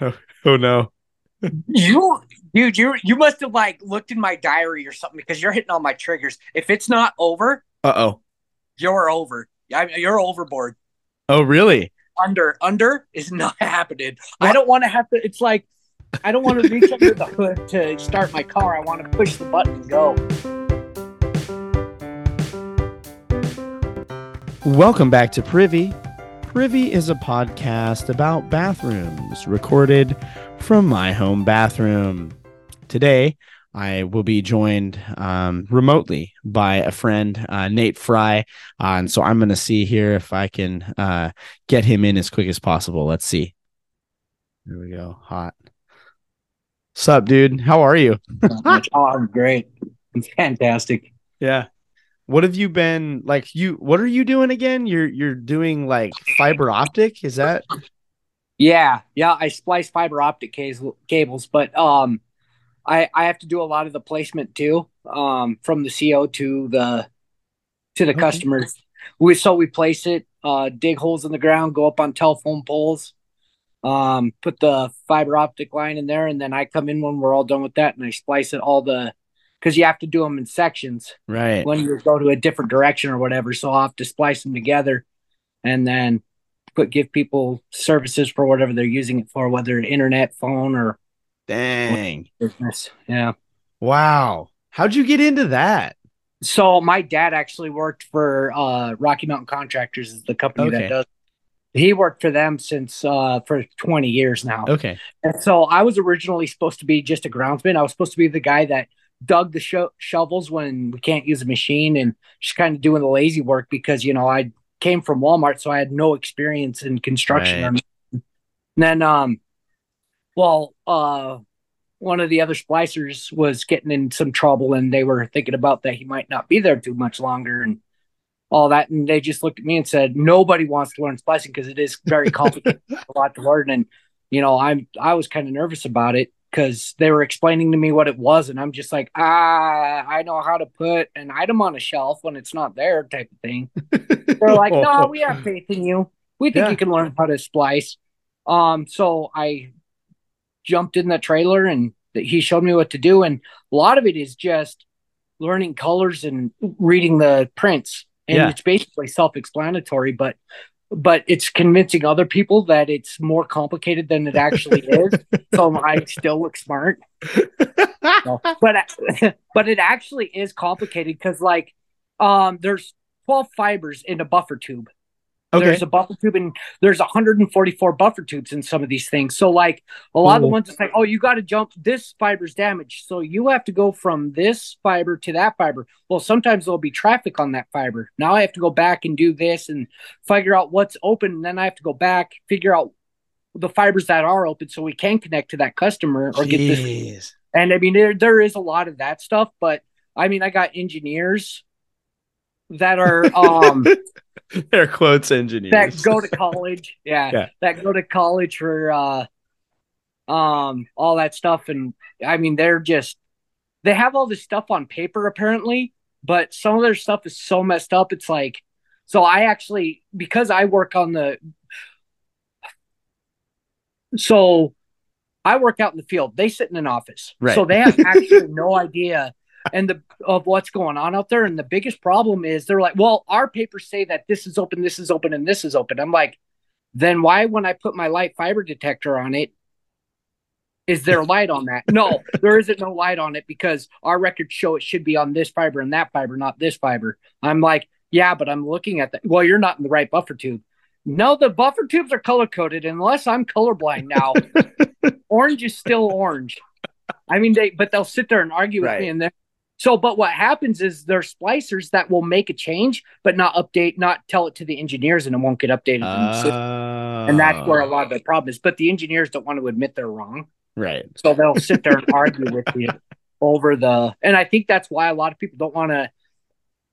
Oh, oh no. You, dude, you you must have like looked in my diary or something because you're hitting all my triggers. If it's not over, Uh oh. you're over. I- You're overboard. Oh really? Under, under is not happening. I don't want to have to. It's like I don't want to reach under the hood to start my car. I want to push the button and go. Welcome back to Privy. Privy is a podcast about bathrooms recorded from my home bathroom. Today, I will be joined um, remotely by a friend, uh, Nate Frye. Uh, and so I'm going to see here if I can uh, get him in as quick as possible. Let's see. There we go. Hot. Sup, dude? How are you? oh, I'm great. It's fantastic. Yeah. What have you been like you what are you doing again? You're you're doing like fiber optic? Is that Yeah, yeah. I splice fiber optic cables, but um, I I have to do a lot of the placement too. Um, from the CO to the to the Okay. customers. We so we place it, uh, dig holes in the ground, go up on telephone poles, um, put the fiber optic line in there, and then I come in when we're all done with that, and I splice it all the because you have to do them in sections right? when you go to a different direction or whatever. So I'll have to splice them together and then put give people services for whatever they're using it for, whether internet, phone, or Dang. business. Yeah. Wow. How'd you get into that? So my dad actually worked for uh, Rocky Mountain Contractors, is the company Okay. that does. He worked for them since uh, for 20 years now. Okay. And so I was originally supposed to be just a groundsman. I was supposed to be the guy that dug the sho- shovels when we can't use a machine and just kind of doing the lazy work because, you know, I came from Walmart, so I had no experience in construction. Right. And then, um, well, uh, one of the other splicers was getting in some trouble and they were thinking about that he might not be there too much longer and all that. And they just looked at me and said, nobody wants to learn splicing because it is very complicated, a lot to learn. And, you know, I'm, I was kind of nervous about it because they were explaining to me what it was. And I'm just like, ah, I know how to put an item on a shelf when it's not there type of thing. They're like, no, we have faith in you. We think Yeah. you can learn how to splice. Um, so I jumped in the trailer and he showed me what to do. And a lot of it is just learning colors and reading the prints. And Yeah. it's basically self-explanatory, but but it's convincing other people that it's more complicated than it actually is. so I still look smart No. but but it actually is complicated because like um there's 12 fibers in a buffer tube Okay. there's a buffer tube and there's 144 buffer tubes in some of these things. So like a lot of the mm. ones it's like oh you got to jump this fiber's damaged so you have to go from this fiber to that fiber. Well sometimes there'll be traffic on that fiber. Now i have to go back and do this and figure out what's open and then i have to go back figure out the fibers that are open so we can connect to that customer or get this and I mean, there there is a lot of that stuff, but I mean, I got engineers that are um Air quotes engineers. that go to college, yeah, Yeah. that go to college for uh um all that stuff, and I mean, they're just they have all this stuff on paper apparently, but some of their stuff is so messed up. It's like, so I actually because I work on the so I work out in the field. They sit in an office, Right. so they have actually no idea and the of what's going on out there. And the biggest problem is they're like, well, our papers say that this is open, this is open, and this is open. I'm like, then why, when I put my light fiber detector on it, is there light on that? No, there isn't no light on it because our records show it should be on this fiber and that fiber, not this fiber. I'm like, yeah, but I'm looking at that. Well, you're not in the right buffer tube. No, the buffer tubes are color coded unless I'm colorblind now. orange is still orange. I mean, they but they'll sit there and argue with me and then so but what happens is there's splicers that will make a change but not update, not tell it to the engineers and it won't get updated. the and that's where a lot of the problem is. But the engineers don't want to admit they're wrong. right. So they'll sit there and argue with you over the and I think that's why a lot of people don't want to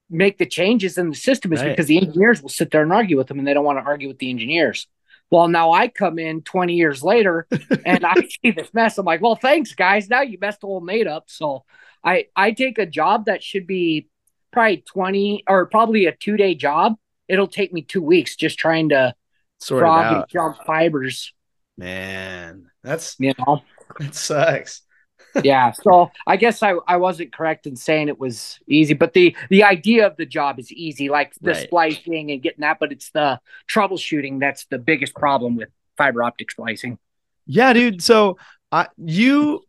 make the changes in the system is Right. because the engineers will sit there and argue with them and they don't want to argue with the engineers. Well, now I come in 20 years later and I see this mess. I'm like, well, thanks, guys. Now you messed old Nate up. So I I take a job that should be probably 20 or probably a two day job. It'll take me two weeks just trying to Sort frog and jump fibers Man, that's You know. that sucks. yeah. So I guess I, I wasn't correct in saying it was easy, but the the idea of the job is easy, like the Right. splicing and getting that, but it's the troubleshooting that's the biggest problem with fiber optic splicing. Yeah, dude. So I you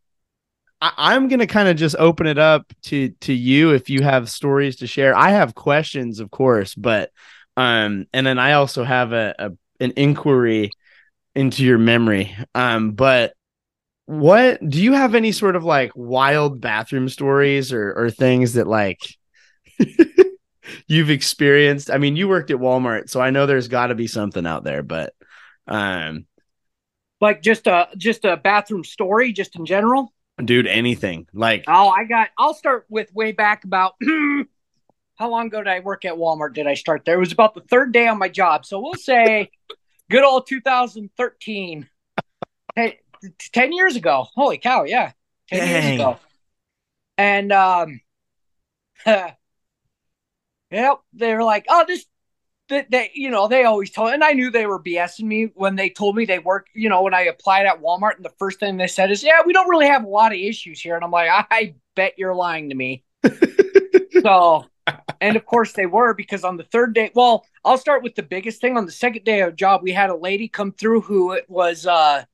I, I'm gonna kind of just open it up to to you if you have stories to share. I have questions, of course, but um, and then I also have a, a an inquiry into your memory. Um, but what do you have any sort of like wild bathroom stories or or things that like you've experienced? I mean, you worked at Walmart, so I know there's got to be something out there, but um Like just a just a bathroom story, just in general. Dude anything like Oh, I got. I'll start with way back about. how long ago did I work at Walmart? Did I start there? It was about the third day on my job. So we'll say, good old 2013. Hey, t- ten years ago. Holy cow! Yeah, ten Dang. years ago. And um, yep, they were like, "Oh, this." They, they, you know, they always told, and I knew they were BSing me when they told me they work. You know, when I applied at Walmart, and the first thing they said is, "Yeah, we don't really have a lot of issues here," and I'm like, "I bet you're lying to me." so, and of course they were because on the third day, well, I'll start with the biggest thing. On the second day of job, we had a lady come through who was uh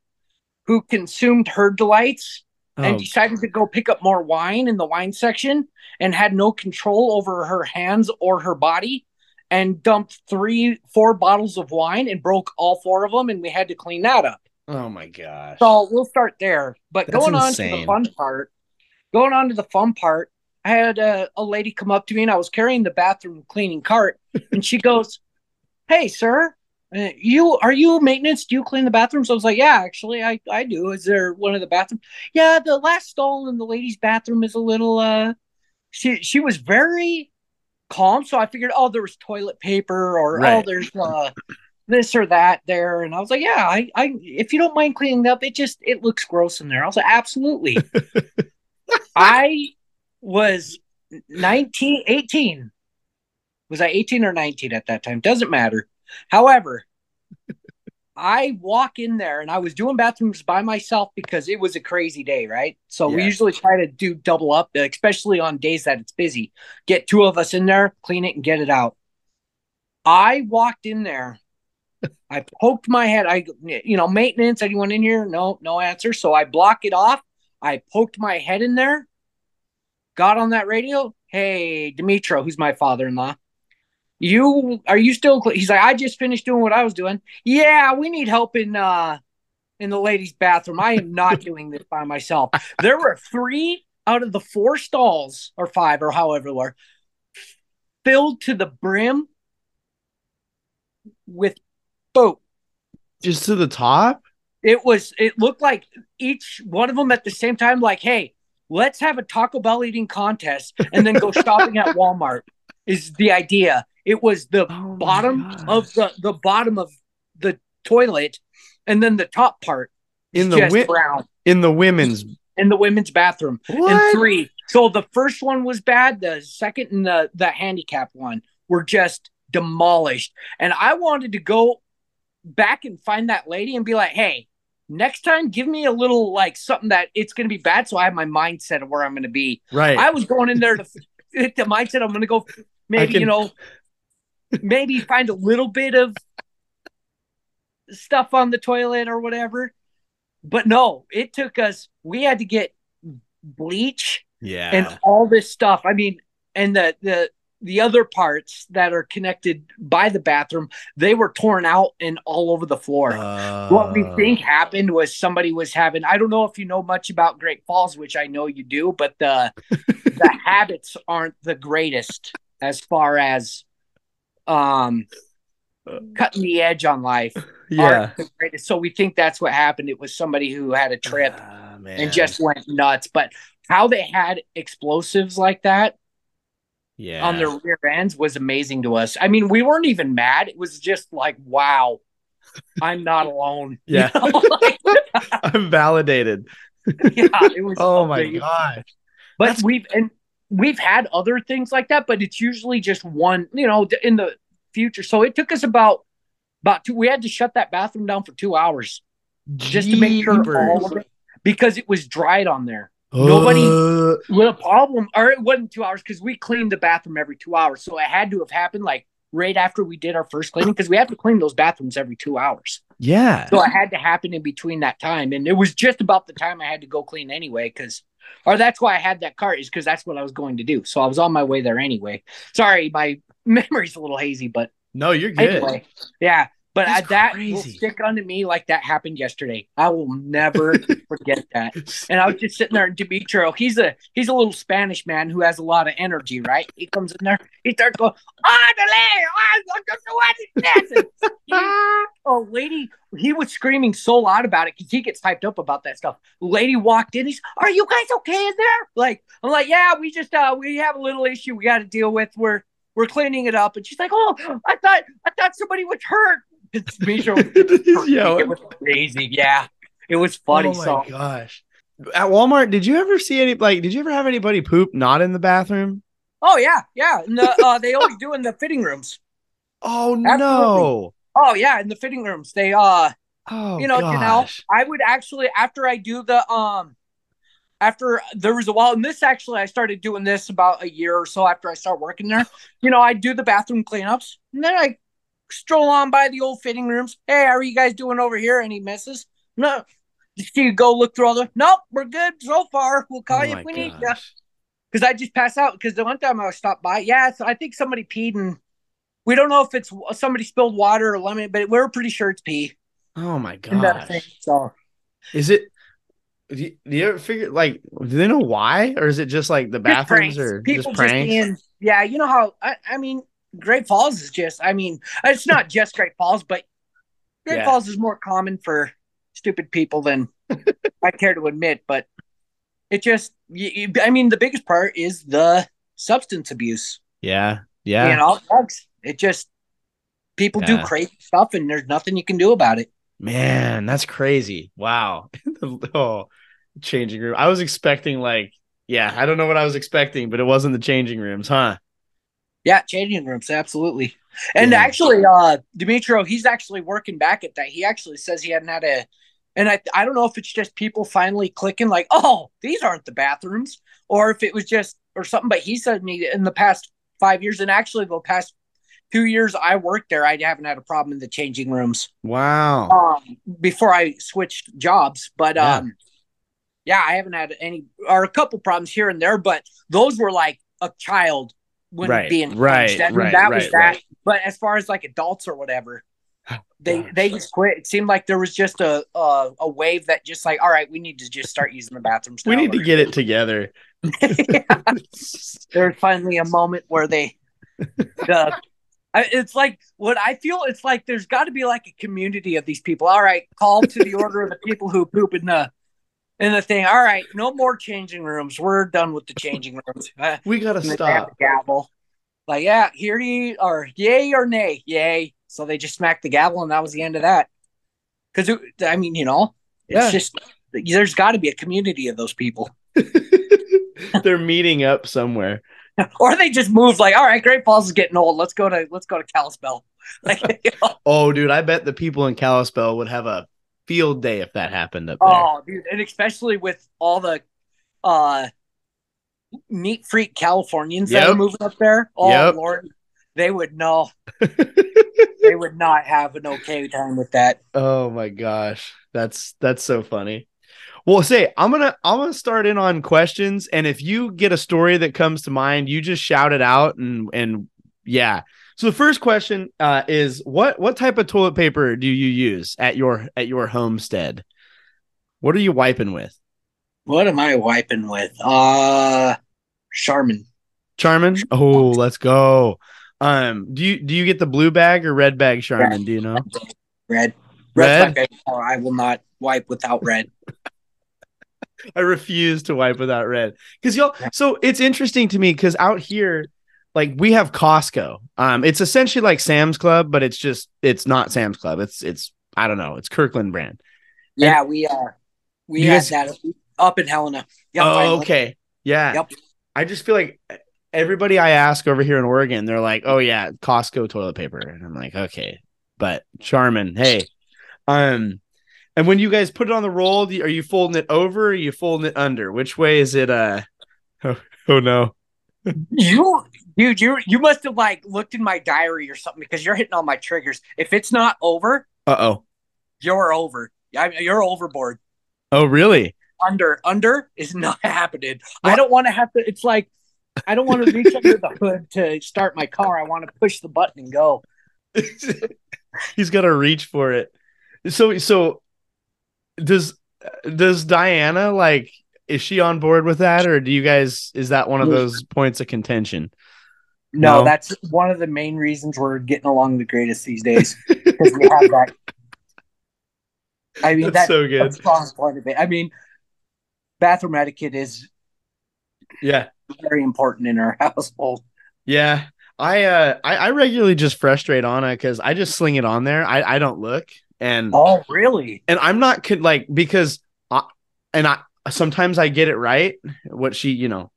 who consumed her delights and Oh, decided to go pick up more wine in the wine section and had no control over her hands or her body and dumped three four bottles of wine and broke all four of them and we had to clean that up. Oh my gosh. so we'll start there. But That's going on to the fun part going on to the fun part i had a, a lady come up to me and i was carrying the bathroom cleaning cart and she goes hey sir uh, you are you maintenance? Do you clean the bathrooms? I was like yeah actually i i do. Is there one of the bathrooms? Yeah the last stall in the ladies bathroom is a little uh she she was very calm. So i figured oh there was toilet paper or oh there's uh this or that there. And i was like yeah i i if you don't mind cleaning up it just it looks gross in there. I was like absolutely. I was 19 18 was i 18 or 19 at that time? Doesn't matter. However i walk in there and i was doing bathrooms by myself because it was a crazy day right? So we usually try to do double up especially on days that it's busy. Get two of us in there clean it and get it out. I walked in there. I poked my head. I you know maintenance anyone in here? No no answer. So i block it off. I poked my head in there. Got on that radio. Hey dimitro who's my father-in-law you are you still cl-? he's like i just finished doing what i was doing yeah we need help in uh in the ladies bathroom i am not doing this by myself there were three out of the four stalls or five or however were filled to the brim with boat just to the top. it was it looked like each one of them at the same time like hey let's have a taco bell eating contest and then go shopping at walmart is the idea it was the Oh bottom of the the bottom of the toilet and then the top part in the just wi- brown. in the women's. in the women's bathroom. And three so the first one was bad the second and the the handicap one were just demolished. And i wanted to go back and find that lady and be like hey next time give me a little like something that it's going to be bad so i have my mindset of where i'm going to be. Right. i was going in there to hit the mindset i'm going to go maybe can- you know maybe find a little bit of stuff on the toilet or whatever but no it took us we had to get bleach yeah. and all this stuff. I mean, and the the the other parts that are connected by the bathroom, they were torn out and all over the floor. what we Uh, think happened was somebody was having I don't know if you know much about Great Falls, which I know you do, but the the habits aren't the greatest as far as um cutting the edge on life. Yeah. greatest. So we think that's what happened. It was somebody who had a trip Ah, and just went nuts. But how they had explosives like that yeah. on their rear ends was amazing to us. I mean, we weren't even mad. It was just like, wow, I'm not alone. You Yeah. know, like, I'm validated. yeah, it was. Oh my gosh. But That's- we've and we've had other things like that, but it's usually just one. You know, in the future. So it took us about about two. We had to shut that bathroom down for two hours. just to make sure all of it because it was dried on there. Nobody Uh, with a problem, or it wasn't two hours because we cleaned the bathroom every two hours, so it had to have happened like right after we did our first cleaning because we have to clean those bathrooms every two hours. yeah. So it had to happen in between that time, and it was just about the time I had to go clean anyway because. Or that's why I had that cart is because that's what I was going to do. So I was on my way there anyway. Sorry, my memory's a little hazy, but No, you're good. Anyway, yeah, but That's I, that will crazy. stick onto me like that happened yesterday. I will never forget that. And I was just sitting there, and Demetrio, he's a he's a little Spanish man who has a lot of energy, right? He comes in there, he starts going, "Ah, what is this?" And he- Oh, lady, he was screaming so loud about it because he gets hyped up about that stuff. Lady walked in, he's, "Are you guys okay in there?" Like, I'm like, "Yeah, we just uh we have a little issue we got to deal with. We're we're cleaning it up." And she's like, "Oh, I thought I thought somebody was hurt." He's. It was crazy. Yeah, it was funny. Oh my so gosh. At Walmart, did you ever see any like did you ever have anybody poop not in the bathroom? Oh yeah, yeah. The, uh, they always do in the fitting rooms. Oh Absolutely. no. Oh yeah, in the fitting rooms. They uh Oh you know, gosh. I would actually after I do the um after there was a while, and this actually I started doing this about a year or so after I start working there. You know, I do the bathroom cleanups, and then I stroll on by the old fitting rooms. Hey, how are you guys doing over here? Any misses? No. Just you go look through all the. Nope, we're good so far. We'll call Oh you if we need you. Because I just pass out. Because the one time I was stopped by, yeah, so I think somebody peed and we don't know if it's somebody spilled water or lemon, but we're pretty sure it's pee. Oh my thing. So Is it do you, do you ever figure like do they know why or is it just like the bathrooms pranks. or people just pranks? being, yeah, you know how I, I mean, Great Falls is just. I mean, it's not just Great Falls, but Great Yeah. Falls is more common for stupid people than I care to admit. But it just, you, I mean, the biggest part is the substance abuse. yeah. Yeah. You know, drugs. It just people do crazy stuff, and there's nothing you can do about it. Man, that's crazy. Wow. oh, changing room. I was expecting like yeah, I don't know what I was expecting, but it wasn't the changing rooms, huh? Yeah, changing rooms, absolutely. And Yeah. actually, uh Dimitro, he's actually working back at that. He actually says he hadn't had a and I I don't know if it's just people finally clicking like, oh, these aren't the bathrooms, or if it was just or something, but he said to me in the past five years, and actually the past two years I worked there, I haven't had a problem in the changing rooms. Wow. Um before I switched jobs. But Yeah. um yeah, I haven't had any or a couple problems here and there, but those were like a child when Right, being right, changed. I mean, right, that was that. right. But as far as like adults or whatever, oh, they Gosh. they just quit. It seemed like there was just a, a a wave that just like, all right, we need to just start using the bathrooms. we need to get it together. There's finally a moment where they, the, I, it's like what I feel. It's like there's got to be like a community of these people. All right, call to the order of the people who poop in the in the thing. All right, no more changing rooms. We're done with the changing rooms. Uh, we gotta and then they have stop. the gavel. Like, yeah, here you are, yay or nay, yay. So they just smacked the gavel, and that was the end of that. Because I mean, you know, it's Yeah. just there's got to be a community of those people, They're meeting up somewhere. or they just moved. Like, all right, Great Falls is getting old. Let's go to let's go to Kalispell. Like, you know, Oh, dude, I bet the people in Kalispell would have a field day if that happened up there. oh, dude, and especially with all the uh neat freak Californians that are moving up there. Oh Yep. Lord, they would know. They would not have an okay time with that. Oh my gosh. That's that's so funny. Well, say I'm gonna I'm gonna start in on questions, and if you get a story that comes to mind, you just shout it out and and yeah. So the first question uh, is what what type of toilet paper do you use at your at your homestead? What are you wiping with? What am I wiping with? Uh Charmin. Charmin? Oh, let's go. Um, do you do you get the blue bag or red bag Charmin? Do you know? Red. Red? Red's my. I will not wipe without red. I refuse to wipe without red because y'all. So it's interesting to me because out here, like we have Costco. Um, it's essentially like Sam's Club, but it's just it's not Sam's Club. It's it's I don't know. It's Kirkland brand. Yeah, we uh we had guys- that up in Helena. Yep, oh, okay. Yeah. Yep. I just feel like everybody I ask over here in Oregon, they're like, "Oh yeah, Costco toilet paper," and I'm like, "Okay," but Charmin, hey, um, And when you guys put it on the roll, are you folding it over or are you folding it under? Which way is it? Uh, oh, oh no. You, dude, you you must have like looked in my diary or something because you're hitting all my triggers. If it's not over, Uh oh. you're over. You're overboard. Oh, really? Under, under is not happening. I don't want to have to. It's like I don't want to reach under the hood to start my car. I want to push the button and go. He's got to reach for it. So, so does does Diana like? Is she on board with that, or do you guys? Is that one of those points of contention? No, No? that's one of the main reasons we're getting along the greatest these days because we have that. I mean, That's that's so good. strong part of it. I mean, bathroom etiquette is Yeah, very important in our household. yeah. I uh, I, I regularly just frustrate Anna because I just sling it on there. I I don't look, and Oh, really? and I'm not like because I, and I sometimes I get it right what she you know,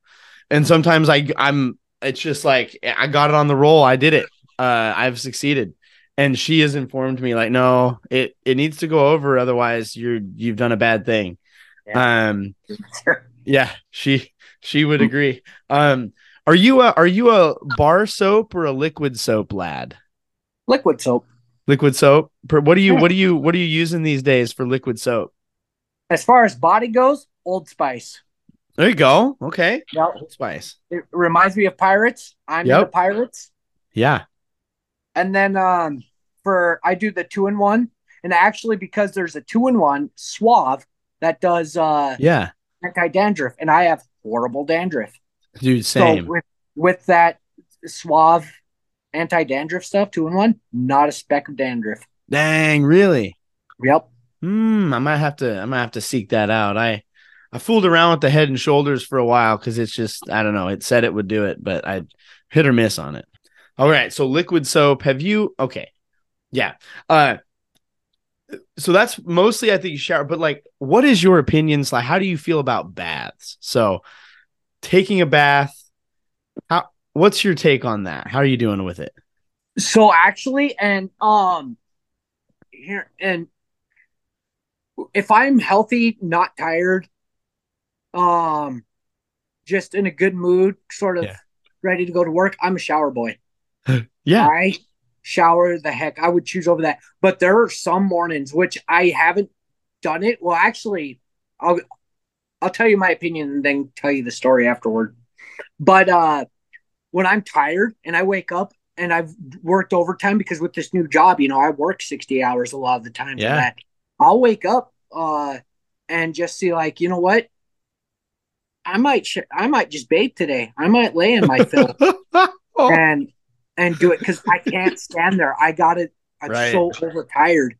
and sometimes I I'm it's just like I got it on the roll. I did it. Uh, I've succeeded, and she has informed me like no, it it needs to go over otherwise you're you've done a bad thing. Um, yeah, she she would agree. Um, are you a are you a bar soap or a liquid soap lad? Liquid soap. Liquid soap. What do you Yeah. what do you what are you using these days for liquid soap? As far as body goes, Old Spice. There you go. Okay. Yep. Old Spice. It reminds me of Pirates. I'm Yep. into Pirates. Yeah. And then um for I do the two in one. And actually because there's a two in one suave that does uh Yeah. anti dandruff and I have horrible dandruff. Dude, same. So with with that suave anti dandruff stuff, two in one, not a speck of dandruff. Dang, really? Yep. Hmm. I might have to I might have to seek that out. I I fooled around with the head and shoulders for a while because it's just I don't know. It said it would do it, but I hit or miss on it. All right. So liquid soap. Have you okay. Yeah. Uh so that's mostly I think you shower, but like what is your opinions? Like how do you feel about baths? So taking a bath, how what's your take on that? How are you doing with it? So actually, and um, here and if I'm healthy, not tired, um, just in a good mood, sort of Yeah. ready to go to work, I'm a shower boy. Yeah. I shower the heck. I would choose over that. But there are some mornings which I haven't done it. Well, actually, I'll I'll tell you my opinion and then tell you the story afterward. But uh when I'm tired and I wake up and I've worked overtime because with this new job, you know, I work 60 hours a lot of the time Yeah. for that. I'll wake up uh and just see like, you know what? I might sh- I might just bathe today. I might lay in my filth Oh. and and do it because I can't stand there. I got it. I'm Right. so overtired,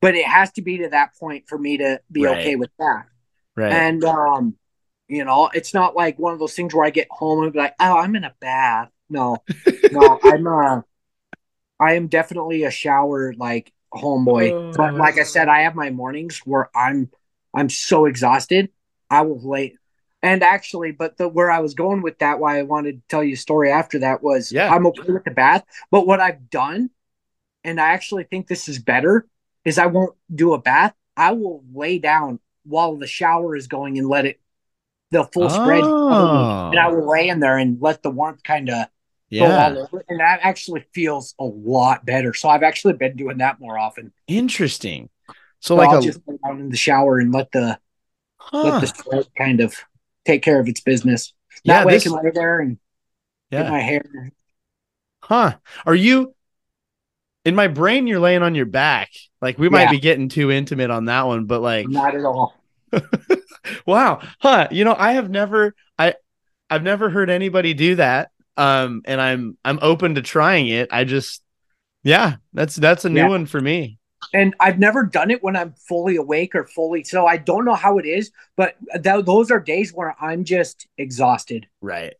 but it has to be to that point for me to be Right. okay with that. right. And um, you know, it's not like one of those things where I get home and be like, oh, I'm in a bath. No, no, I'm uh, I am definitely a shower like homeboy. But like I said, I have my mornings where I'm I'm so exhausted. I will lay and actually, but the where I was going with that, why I wanted to tell you a story after that was Yeah. I'm okay with the bath. But what I've done, and I actually think this is better, is I won't do a bath. I will lay down while the shower is going and let it the full spread Oh. and I will lay in there and let the warmth kind of yeah. And that actually feels a lot better. So I've actually been doing that more often. Interesting. So So like I'll a just lay down in the shower and let the let the sweat kind of take care of its business. Yeah, That way this- I can lay there and get yeah. my hair. Huh. Are you in my brain you're laying on your back? Like we might Yeah. be getting too intimate on that one, but like Not at all. wow. Huh. You know, I have never I I've never heard anybody do that. Um and I'm I'm open to trying it. I just yeah, that's that's a new Yeah. one for me. And I've never done it when I'm fully awake or fully. So I don't know how it is, but th- those are days where I'm just exhausted. Right.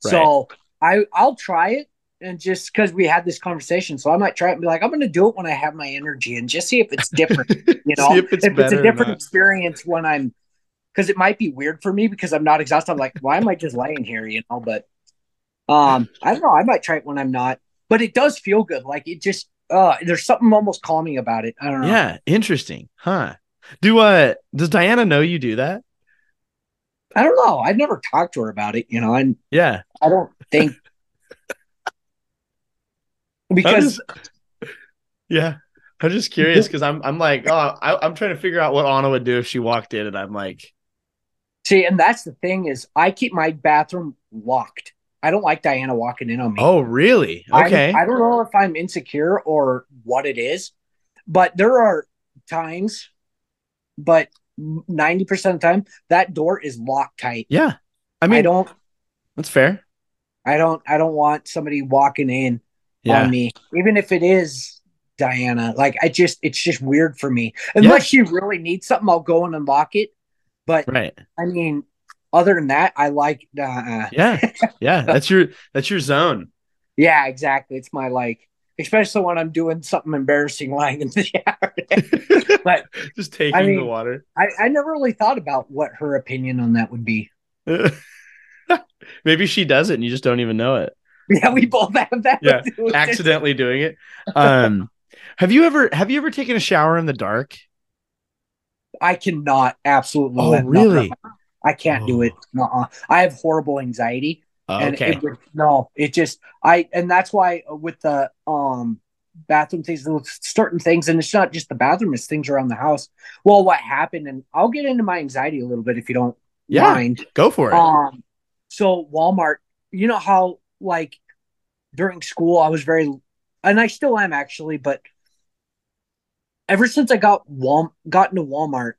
So I I'll try it and just because we had this conversation, so I might try it and be like, I'm going to do it when I have my energy and just see if it's different. You know, See if it's if it's a different experience when I'm because it might be weird for me because I'm not exhausted. I'm like, why am I just laying here? You know, but um, I don't know. I might try it when I'm not, but it does feel good. Like it just uh, there's something almost calming about it. I don't know. Yeah, interesting. Huh. Do uh does Diana know you do that? I don't know. I've never talked to her about it, you know, and Yeah. I don't think because Yeah. I'm just curious because I'm I'm like, oh, I, I'm trying to figure out what Anna would do if she walked in, and I'm like, see, and that's the thing is I keep my bathroom locked. I don't like Diana walking in on me. oh, really? Okay. I don't know if I'm insecure or what it is, but there are times, but 90% of the time, that door is locked tight. yeah. I mean, I, don't, that's fair. I don't, I don't want somebody walking in Yeah. on me, even if it is Diana. Like, I just, it's just weird for me. Unless you really need something, I'll go and unlock it. But Right. I mean, other than that, I like, uh, Yeah. Yeah. That's your that's your zone. yeah, exactly. It's my like, especially when I'm doing something embarrassing lying in the shower. but just taking I the water. I, I never really thought about what her opinion on that would be. Maybe she does it and you just don't even know it. Yeah, we both have that. Yeah, just- Accidentally doing it. Um have you ever have you ever taken a shower in the dark? I cannot absolutely. Oh, really? I can't do it. nuh I have horrible anxiety, and okay. it no, it just I and that's why with the um bathroom things, certain things, and it's not just the bathroom; it's things around the house. Well, what happened, and I'll get into my anxiety a little bit if you don't Yeah. mind. Go for it. Um, so Walmart, you know how like during school I was very, and I still am actually, but ever since I got Wal got into Walmart,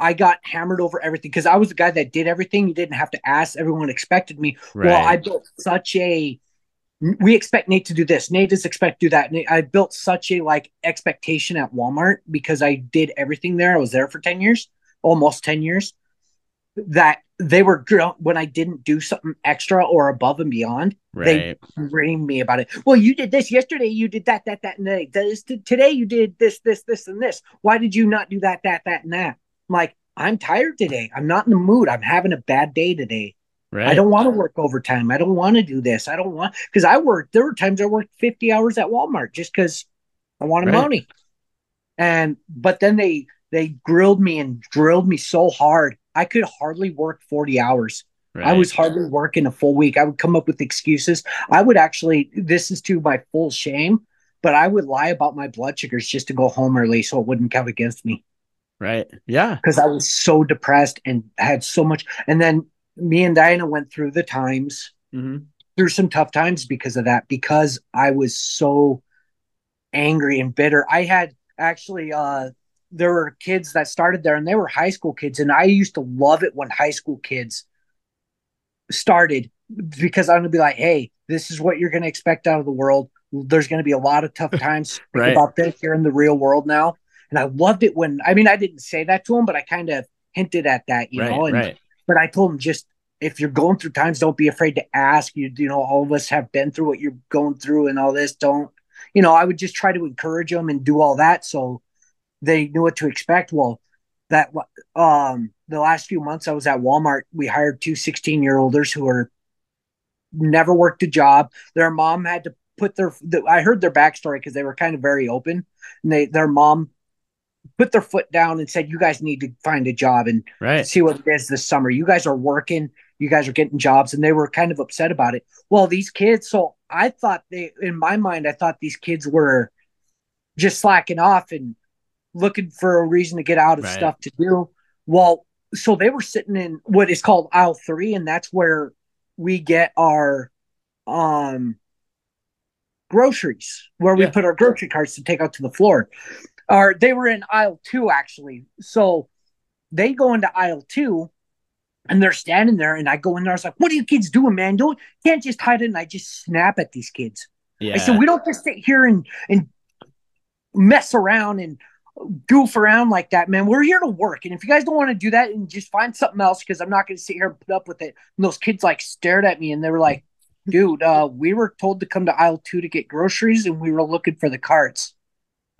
I got hammered over everything because I was the guy that did everything. You didn't have to ask; everyone expected me. right. Well, I built such a. We expect Nate to do this. Nate does expect to do that. Nate, I built such a like expectation at Walmart because I did everything there. I was there for ten years, almost ten years. That they were when I didn't do something extra or above and beyond, right. reamed me about it. Well, you did this yesterday. You did that, that, that, and that. This, today you did this, this, this, and this. Why did you not do that, that, that, and that? I'm like, I'm tired today. I'm not in the mood. I'm having a bad day today. right. I don't want to work overtime. I don't want to do this. I don't want because I worked. There were times I worked 50 hours at Walmart just because I wanted Right. money. And but then they they grilled me and drilled me so hard. I could hardly work 40 hours. I was hardly working a full week. I would come up with excuses. I would actually, this is to my full shame, but I would lie about my blood sugars just to go home early so it wouldn't count against me right. Yeah. because I was so depressed and had so much. And then me and Diana went through the times, hmm through some tough times because of that, because I was so angry and bitter. I had actually, uh, there were kids that started there and they were high school kids. And I used to love it when high school kids started because I'm going to be like, hey, this is what you're going to expect out of the world. There's going to be a lot of tough times. Right. about this. You're in the real world now. And I loved it when, I mean, I didn't say that to him, but I kind of hinted at that, you right. know, and right. but I told him just if you're going through times, don't be afraid to ask. You you know, all of us have been through what you're going through and all this. Don't you know? I would just try to encourage them and do all that so they knew what to expect. Well, that um the last few months I was at Walmart, we hired two 16 year olders who are never worked a job. Their mom had to put their the, I heard their backstory because they were kind of very open. And they their mom put their foot down and said, "You guys need to find a job and Right. see what it is this summer. You guys are working, you guys are getting jobs, and they were kind of upset about it. Well, these kids, so I thought they, in my mind, I thought these kids were just slacking off and looking for a reason to get out of Right. stuff to do. Well, so they were sitting in what is called aisle three, and that's where we get our um groceries, where we put our grocery carts to take out to the floor. Or they were in aisle two actually. So they go into aisle two and they're standing there and I go in there, I was like, What are you kids doing, man? Don't can't just hide it. And I just snap at these kids. Yeah. I said, We don't just sit here and and mess around and goof around like that, man. We're here to work. And if you guys don't want to do that and just find something else, because I'm not gonna sit here and put up with it. And those kids like stared at me and they were like, dude, uh, we were told to come to aisle two to get groceries and we were looking for the carts.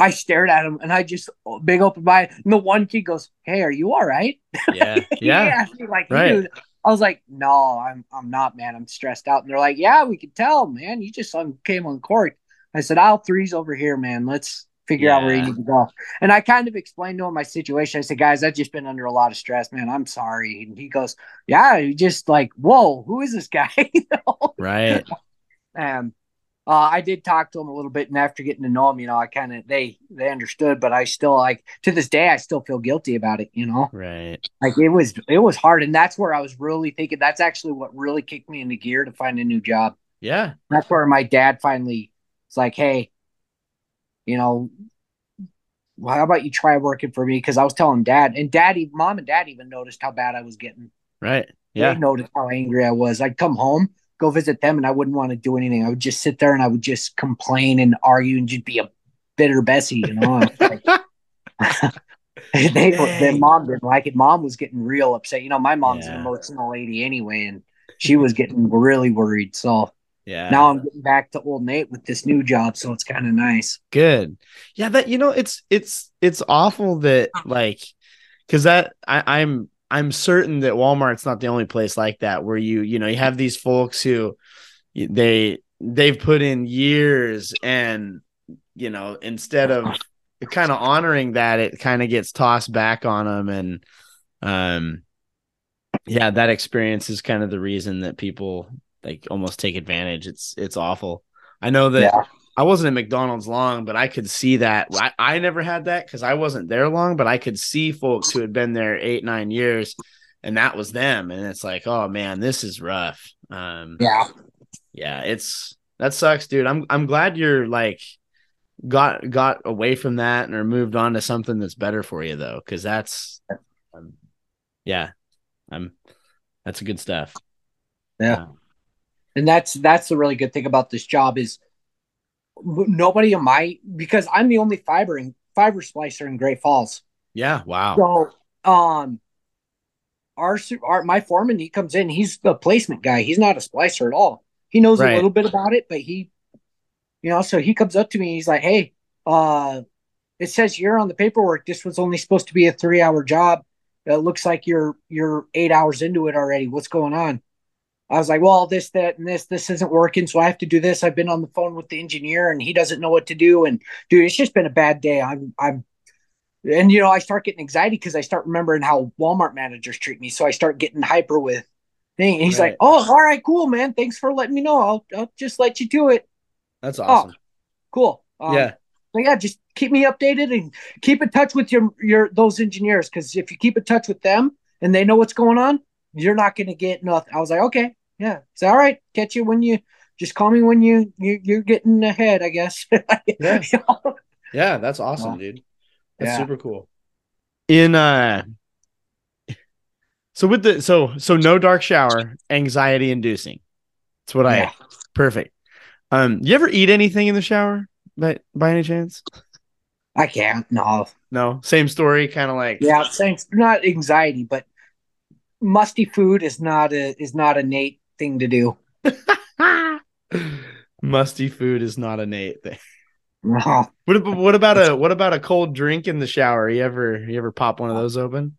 I stared at him and I just oh, big open my and the one kid goes, Hey, are you all right? yeah. Yeah. like, Right. dude. I was like, no, I'm I'm not, man. I'm stressed out. And they're like, yeah, we can tell, man. You just un- came on court. I said, aisle three's over here, man. Let's figure out where you need to go. And I kind of explained to him my situation. I said, guys, I've just been under a lot of stress, man. I'm sorry. And he goes, Yeah, you just like, whoa, who is this guy? you know? Right. And uh, I did talk to him a little bit, and after getting to know him, you know, I kind of they they understood, but I still like to this day I still feel guilty about it. You know, Right. like it was it was hard, and that's where I was really thinking. That's actually what really kicked me into gear to find a new job. Yeah. That's where my dad finally was like, "Hey, you know, well, how about you try working for me?" Because I was telling dad, and daddy, mom, and dad even noticed how bad I was getting. Right. They Yeah. noticed how angry I was. I'd come home, go visit them, and I wouldn't want to do anything. I would just sit there and I would just complain and argue and just be a bitter Bessie, you know. Like- they, their mom didn't like it. Mom was getting real upset. You know, my mom's an emotional lady anyway, and she was getting really worried. So Yeah. now I'm getting back to old Nate with this new job, so it's kind of nice. good yeah that you know it's it's it's awful that like because that I, i'm i'm certain that walmart's not the only place like that where you you know you have these folks who they they've put in years and you know instead of kind of honoring that it kind of gets tossed back on them and um yeah that experience is kind of the reason that people like almost take advantage it's it's awful i know that Yeah. I wasn't at McDonald's long, but I could see that. I, I never had that because I wasn't there long, but I could see folks who had been there eight, nine years, and that was them. And it's like, oh man, this is rough. Um, Yeah. yeah, it's that sucks, dude. I'm I'm glad you're like got got away from that and or moved on to something that's better for you though, because that's um, yeah, I'm that's a good stuff. Yeah. and that's that's the really good thing about this job is nobody in my because I'm the only fibering fiber splicer in Great Falls. Yeah, wow. So, um, our, our my foreman he comes in, he's the placement guy. He's not a splicer at all. He knows Right. a little bit about it, but he, you know, so he comes up to me. He's like, "Hey, uh, it says you're on the paperwork. This was only supposed to be a three hour job. It looks like you're you're eight hours into it already. What's going on?" I was like, well, this, that, and this, this isn't working. So I have to do this. I've been on the phone with the engineer and he doesn't know what to do. And dude, it's just been a bad day. I'm, I'm, and you know, I start getting anxiety because I start remembering how Walmart managers treat me. So I start getting hyper with thing. And he's Right. like, oh, all right, cool, man. Thanks for letting me know. I'll, I'll just let you do it. That's awesome. Cool. Um, yeah, so yeah, just keep me updated and keep in touch with your your those engineers because if you keep in touch with them and they know what's going on, you're not going to get nothing. I was like, okay, yeah, it's all right. Catch you when you just call me when you you you're getting ahead, I guess. Yeah. yeah, that's awesome, dude. That's Yeah. super cool. In uh so with the so so no dark shower, anxiety inducing. That's what Yeah. I perfect. Um you ever eat anything in the shower by by any chance? I can't. No. No, same story, kind of like Yeah, thanks. Not anxiety, but musty food is not a is not a Nate thing to do. musty food is not a Nate thing. No. What about, what about a what about a cold drink in the shower? You ever you ever pop one of those open?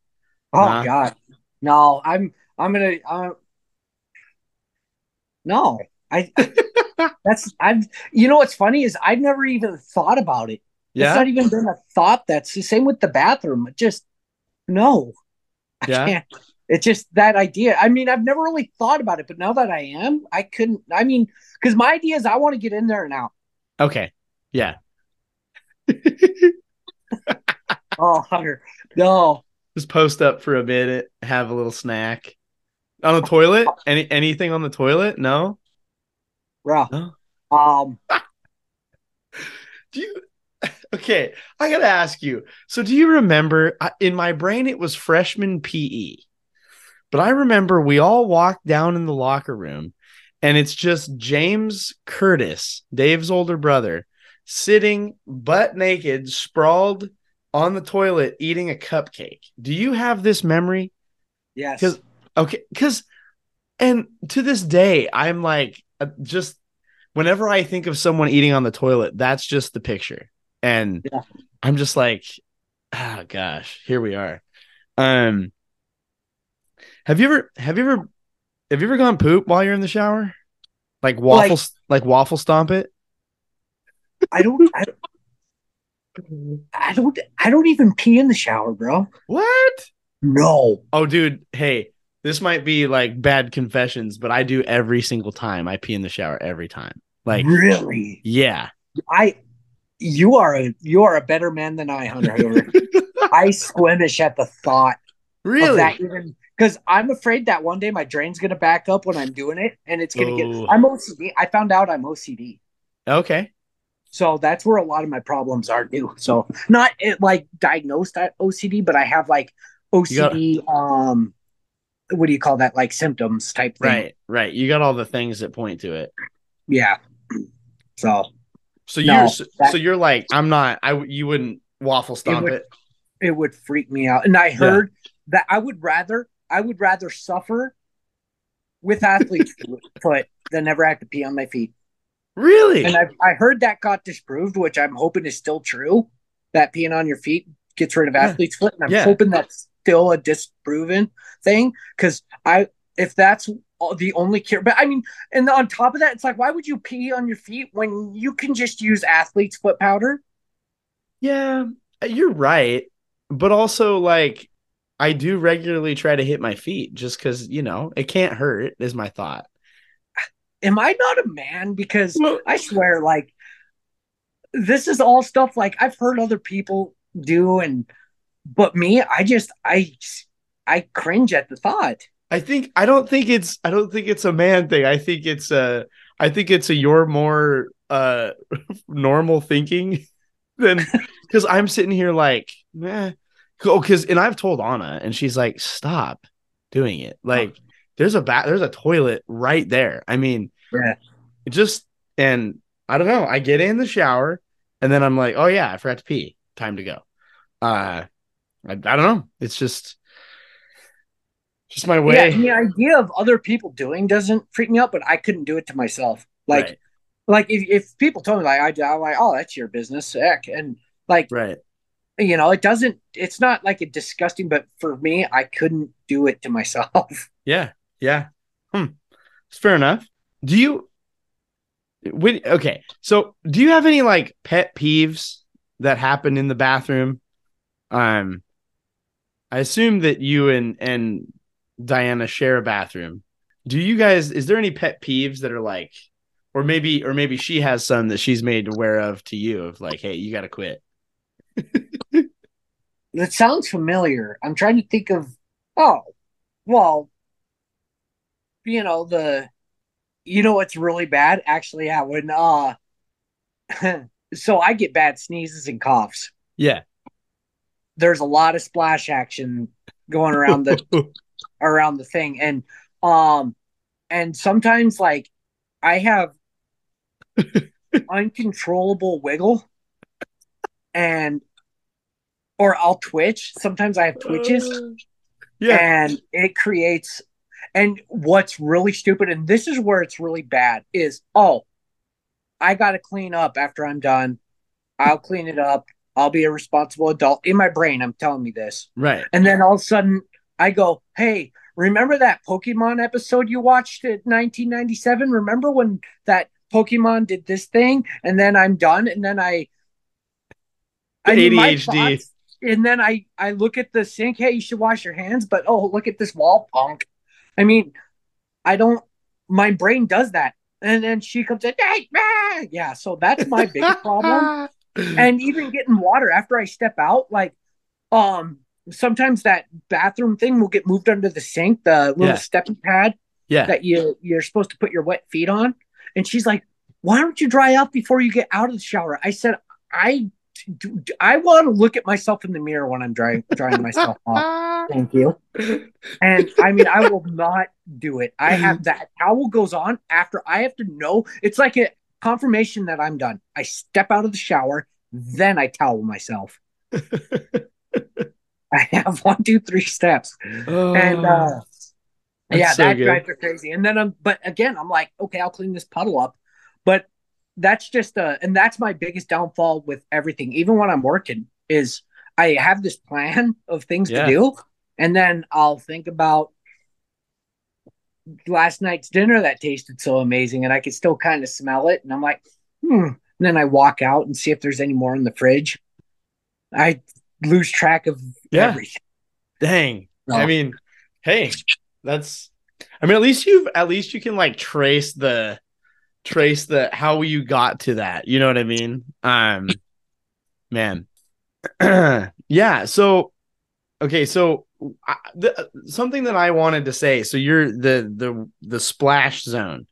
Oh Nah. God, no! I'm I'm gonna. Uh, no, I. that's I've. You know what's funny is I've never even thought about it. It's Yeah, not even been a thought. That's the same with the bathroom. Just no. I Yeah? can't. It's just that idea. I mean, I've never really thought about it, but now that I am, I couldn't. I mean, because my idea is I want to get in there and out. okay, yeah. Oh, Hunter, no. Just post up for a minute, have a little snack. On the toilet? Any anything on the toilet? No. Bro. No. Um, Do you? Okay, I gotta ask you. So, do you remember? In my brain, it was freshman PE, but I remember we all walked down in the locker room, and it's just James Curtis, Dave's older brother, sitting butt naked, sprawled on the toilet, eating a cupcake. Do you have this memory? yes. Because okay, because and to this day, I'm like uh, just whenever I think of someone eating on the toilet, that's just the picture, and Yeah. I'm just like, oh gosh, here we are. Um, have you ever have you ever have you ever gone poop while you're in the shower? Like waffle, like, waffle stomp it. I don't. I, I don't. I don't even pee in the shower, bro. What? No. Oh, dude. Hey, this might be like bad confessions, but I do every single time. I pee in the shower every time. Like, really? yeah. I. You are a you are a better man than I, Hunter. I squirmish at the thought Really? that even because I'm afraid that one day my drain's gonna back up when I'm doing it, and it's gonna Oh. get. I'm OCD. I found out I'm OCD. Okay. So that's where a lot of my problems are due. So not it, like diagnosed OCD, but I have like OCD. um, what do you call that? Like symptoms type thing. Right. Right. You got all the things that point to it. Yeah. So So No, you're so, that- so you're like I'm not. I you wouldn't waffle stomp would- it. it would freak me out. And I heard that I would rather I would rather suffer with athlete's foot than never have to pee on my feet. Really? And I I heard that got disproved, which I'm hoping is still true. That peeing on your feet gets rid of Yeah. athlete's foot, and I'm Yeah. hoping that's still a disproven thing. Because I, if that's all- the only cure, but I mean, and on top of that, it's like, why would you pee on your feet when you can just use athlete's foot powder? yeah, you're right. But also, like, I do regularly try to hit my feet just because you know it can't hurt. Is my thought. Am I not a man? Because I swear, like, this is all stuff like I've heard other people do, and but me, I just, I, I cringe at the thought. I think I don't think it's I don't think it's a man thing. I think it's a I think it's a you're more uh normal thinking than because I'm sitting here like eh. Oh, because and I've told Anna and she's like, stop doing it. Like there's a bat there's a toilet right there. I mean, Yeah. it just and I don't know. I get in the shower and then I'm like, oh yeah, I forgot to pee. Time to go. Uh I, I don't know. It's just just my way. Yeah, the idea of other people doing doesn't freak me out, but I couldn't do it to myself. Like, right, like if, if people told me like I do, I'm like, oh, that's your business, heck. And like, right. You know, it doesn't. It's not like a disgusting, but for me, I couldn't do it to myself. Yeah, yeah. Hmm. It's fair enough. Do you when okay, so do you have any like pet peeves that happen in the bathroom? Um I assume that you and and Diana share a bathroom. Do you guys is there any pet peeves that are like or maybe or maybe she has some that she's made aware of to you of like, hey, you gotta quit. That sounds familiar. I'm trying to think of. Oh, well, you know the, you know what's really bad? Actually, yeah, when uh, so I get bad sneezes and coughs. Yeah. There's a lot of splash action going around the around the thing and um and sometimes like i have uncontrollable wiggle and or i'll twitch sometimes i have twitches uh, yeah. and it creates and what's really stupid and this is where it's really bad is oh i gotta clean up after i'm done i'll clean it up i'll be a responsible adult in my brain i'm telling me this Right. and then all of a sudden I go, Hey, remember that Pokemon episode you watched in 1997? Remember when that Pokemon did this thing? And then I'm done. And then I, I mean, ADHD. thoughts- and then I, I look at the sink. Hey, you should wash your hands. But oh, look at this wall punk. I mean, I don't, my brain does that. And then she comes in, hey, ah! yeah. So that's my biggest problem and even getting water after I step out, like um sometimes that bathroom thing will get moved under the sink, the little Yeah. stepping pad yeah. that you you're supposed to put your wet feet on. And she's like, "Why don't you dry up before you get out of the shower?" I said, "I do, I want to look at myself in the mirror when I'm drying drying myself off." Thank you. And I mean, I will not do it. I have that towel goes on after I have to know. It's like a confirmation that I'm done. I step out of the shower, then I towel myself. I have one, two, three steps, and uh, yeah, so that good. drives her crazy. And then I'm, but again, I'm like, okay, I'll clean this puddle up, but that's just uh, and that's my biggest downfall with everything. Even when I'm working, is I have this plan of things Yeah. to do, and then I'll think about last night's dinner that tasted so amazing, and I could still kind of smell it, and I'm like, hmm. And then I walk out and see if there's any more in the fridge. I lose track of Yeah. everything. Dang. I mean, hey, that's I mean at least you've at least you can like trace the trace the how you got to that. You know what I mean? Um man. yeah, so okay, so I, the, something that I wanted to say. So you're the the the splash zone.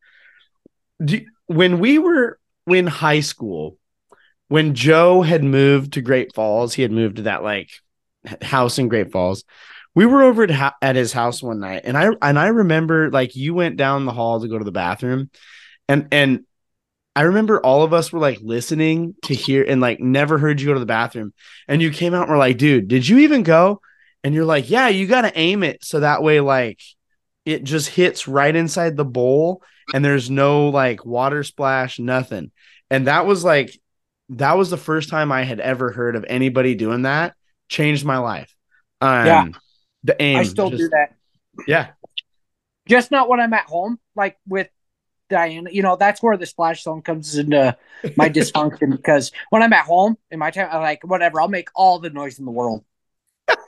Do, when we were in high school, when Joe had moved to Great Falls, he had moved to that like house in Great Falls. We were over at, at his house one night, and I and I remember like you went down the hall to go to the bathroom, and and I remember all of us were like listening to hear and like never heard you go to the bathroom, and you came out and were like, dude, did you even go? And you're like, yeah, you got to aim it so that way like it just hits right inside the bowl, and there's no like water splash, nothing. And that was like that was the first time I had ever heard of anybody doing that. Changed my life. Um, Yeah. the aim. I still just- do that. Yeah, Just not when I'm at home, like with Diana. You know, that's where the splash zone comes into my dysfunction because when I'm at home in my time, I'm like, whatever, I'll make all the noise in the world.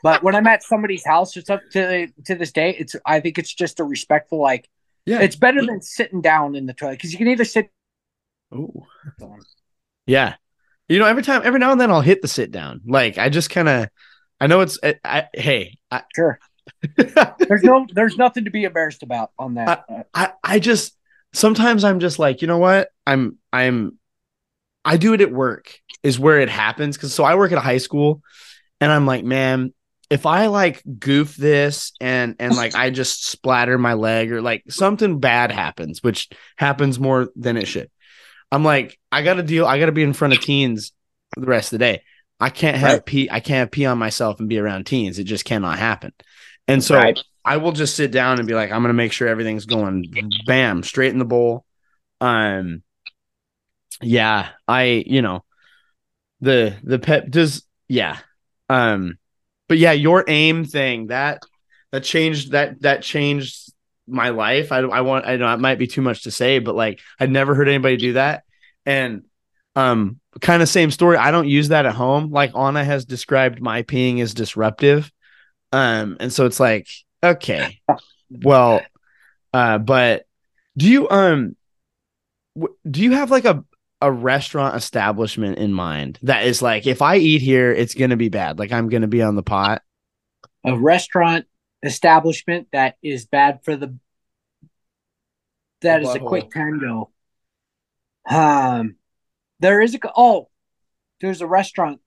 But when I'm at somebody's house, it's up to to this day. It's I think it's just a respectful like. yeah. It's better than sitting down in the toilet because you can either sit. Oh, Yeah. You know, every time, every now and then I'll hit the sit down. Like I just kind of, I know it's, I, I hey, I, Sure, there's no, there's nothing to be embarrassed about on that. I, I just, sometimes I'm just like, you know what? I'm, I'm, I do it at work is where it happens. Cause so I work at a high school and I'm like, man, if I like goof this and, and like I just splatter my leg or like something bad happens, which happens more than it should. I'm like, I gotta deal, I gotta be in front of teens the rest of the day. I can't have Right. pee, I can't pee on myself and be around teens. It just cannot happen. And so Right. I will just sit down and be like, I'm gonna make sure everything's going bam, straight in the bowl. Um yeah, I you know the the pep does yeah. Um but yeah, your aim thing that that changed that that changed my life. I I want I know it might be too much to say, but like I'd never heard anybody do that. And um kind of same story. I don't use that at home. Like Anna has described my peeing as disruptive. Um and so it's like okay. Well, uh but do you um w- do you have like a a restaurant establishment in mind that is like if I eat here it's going to be bad. Like I'm going to be on the pot. a restaurant establishment that is bad for the that is a quick tango. Um, there is a oh, there's a restaurant.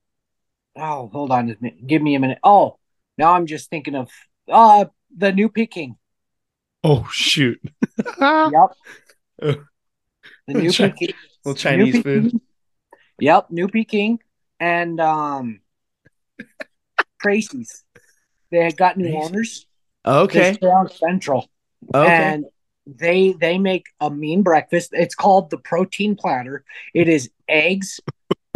Oh, hold on, give me a minute. Oh, now I'm just thinking of uh the New Peking. Oh shoot. Yep, the New Chi- Peking. little Chinese food. Yep, New Peking and um Tracy's. They had got new owners. Okay. They're Central. Okay. and they they make a mean breakfast. It's called the protein platter. It is eggs,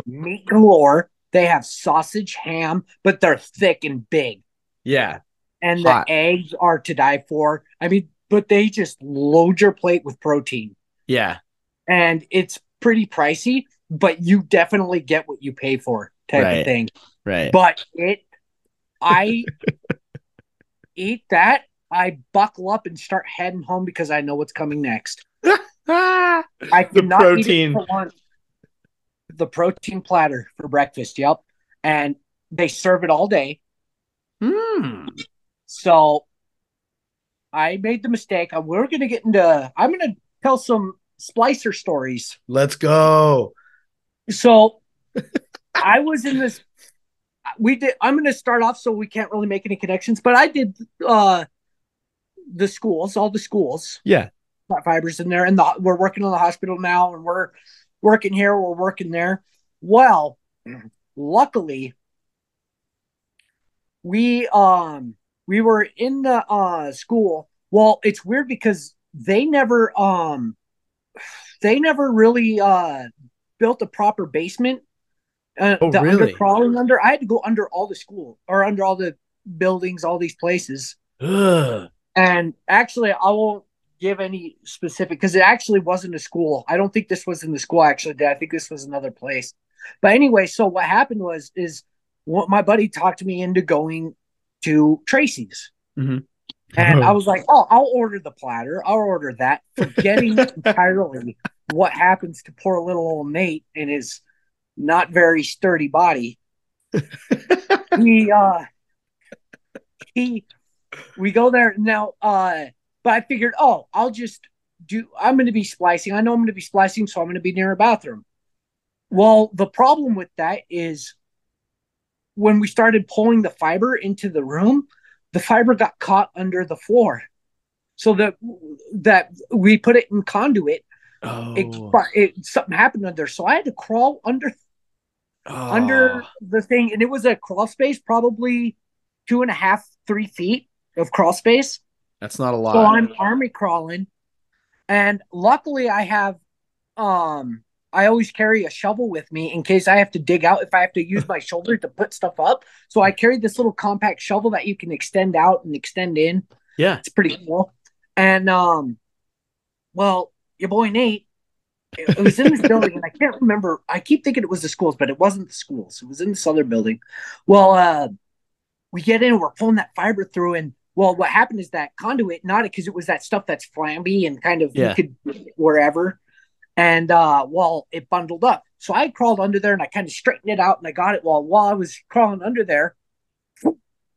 meat galore. They have sausage, ham, but they're thick and big, yeah. And Hot. the eggs are to die for. I mean, but they just load your plate with protein, Yeah. and it's pretty pricey, but you definitely get what you pay for, type Right. of thing. Right. But it, I eat that. I buckle up and start heading home because I know what's coming next. I The cannot protein. eat lunch. The protein platter for breakfast. Yep, and they serve it all day. So I made the mistake. We're gonna get into. I'm gonna tell some splicer stories. Let's go. So I was in this. We did. I'm gonna start off so we can't really make any connections, but I did uh the schools, all the schools. Yeah. Flat fibers in there, and the, we're working on the hospital now, and we're working here, we're working there. Well, luckily, we um we were in the uh school. Well, it's weird because they never um they never really uh built a proper basement. Uh, Oh, the really? under crawling under. I had to go under all the school or under all the buildings, all these places. Ugh. And actually, I won't give any specific because it actually wasn't a school. I don't think this was in the school. I Actually, did. I think this was another place. But anyway, so what happened was is what my buddy talked me into going to Tracy's. Mhm. And I was like, oh, I'll order the platter. I'll order that, forgetting entirely what happens to poor little old Nate and his not very sturdy body. he uh he we go there now uh but I figured, oh, I'll just do I'm gonna be splicing. I know I'm gonna be splicing, so I'm gonna be near a bathroom. Well, the problem with that is when we started pulling the fiber into the room, the fiber got caught under the floor. So that that we put it in conduit, oh, it, it something happened under. there. So I had to crawl under oh. under the thing, and it was a crawl space, probably two and a half, three feet of crawl space. That's not a lot. So I'm army crawling, and luckily I have, um, I always carry a shovel with me in case I have to dig out if I have to use my shoulder to put stuff up. So I carried this little compact shovel that you can extend out and extend in. yeah. It's pretty cool. And um, well, your boy Nate, it, it was in this building, and I can't remember. I keep thinking it was the schools, but it wasn't the schools. It was in this other building. Well, uh, we get in, we're pulling that fiber through, and well, what happened is that conduit knotted because it was that stuff that's flamby and kind of Yeah. you could wherever. And uh, well, it bundled up. So I crawled under there and I kind of straightened it out and I got it. While while I was crawling under there,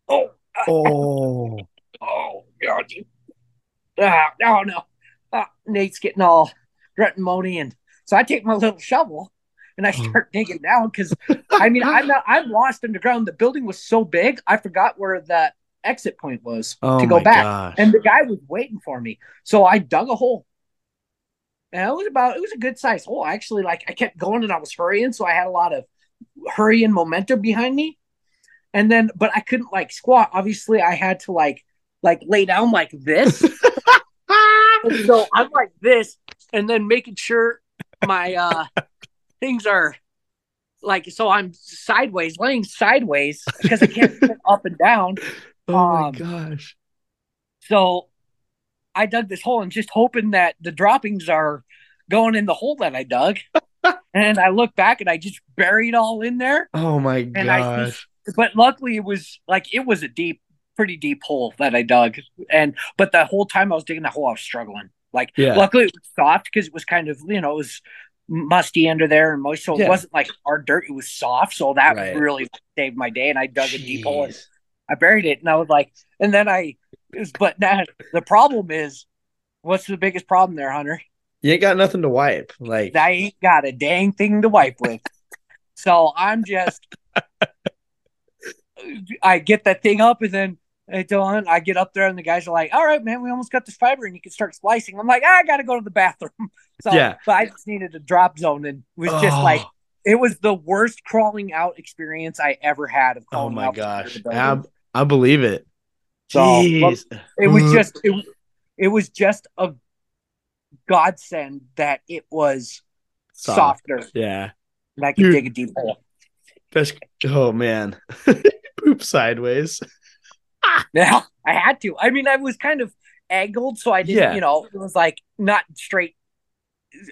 oh, Oh. oh, God, ah, oh no, ah, Nate's getting all grunt and moany, and so I take my little shovel and I Oh. start digging down because I mean I'm not I'm lost underground. The building was so big, I forgot where that exit point was Oh to go back, gosh. and the guy was waiting for me. So I dug a hole. And it was about it was a good size hole. Actually, like I kept going and I was hurrying, so I had a lot of hurrying momentum behind me. And then but I couldn't like squat. Obviously, I had to like like lay down like this. And so I'm like this, and then making sure my uh things are like so I'm sideways, laying sideways because I can't sit up and down. oh my um, gosh. So I dug this hole and just hoping that the droppings are going in the hole that I dug. and I look back and I just buried all in there. Oh my and I gosh. But luckily it was like it was a deep, pretty deep hole that I dug. And but the whole time I was digging the hole, I was struggling. Like Yeah. luckily it was soft because it was kind of, you know, it was musty under there and moist. So Yeah. it wasn't like hard dirt, it was soft. So that Right. really saved my day. And I dug a deep hole and I buried it and I was like, and then I, but now the problem is, what's the biggest problem there, Hunter? You ain't got nothing to wipe. Like I ain't got a dang thing to wipe with. so I'm just, I get that thing up and then I don't, I get up there and the guys are like, all right, man, we almost got this fiber and you can start splicing. I'm like, "Ah, I got to go to the bathroom. So, Yeah. but I just needed a drop zone and it was just Oh. like, it was the worst crawling out experience I ever had of Oh my gosh. I, I believe it. So, Jeez. it was Uh, just it, it was just a godsend that it was Soft. softer Yeah. and I could Dude. dig a deep hole. That's oh man. Poop sideways. Now I had to. I mean, I was kind of angled, so I didn't, Yeah. you know, it was like not straight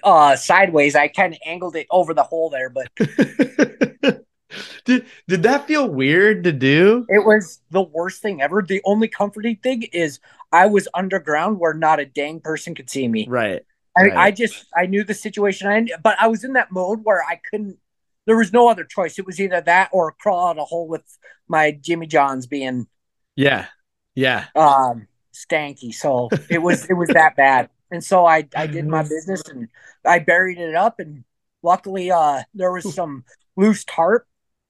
uh sideways. I kind of angled it over the hole there, but did did that feel weird to do? it was the worst thing ever. The only comforting thing is I was underground where not a dang person could see me. Right. I, Right. I just I knew the situation, I, but I was in that mode where I couldn't. There was no other choice. It was either that or crawl out a hole with my Jimmy Johns being Yeah. Yeah. um stanky. So it was it was that bad. And so I I did my business and I buried it up and luckily uh there was some loose tarp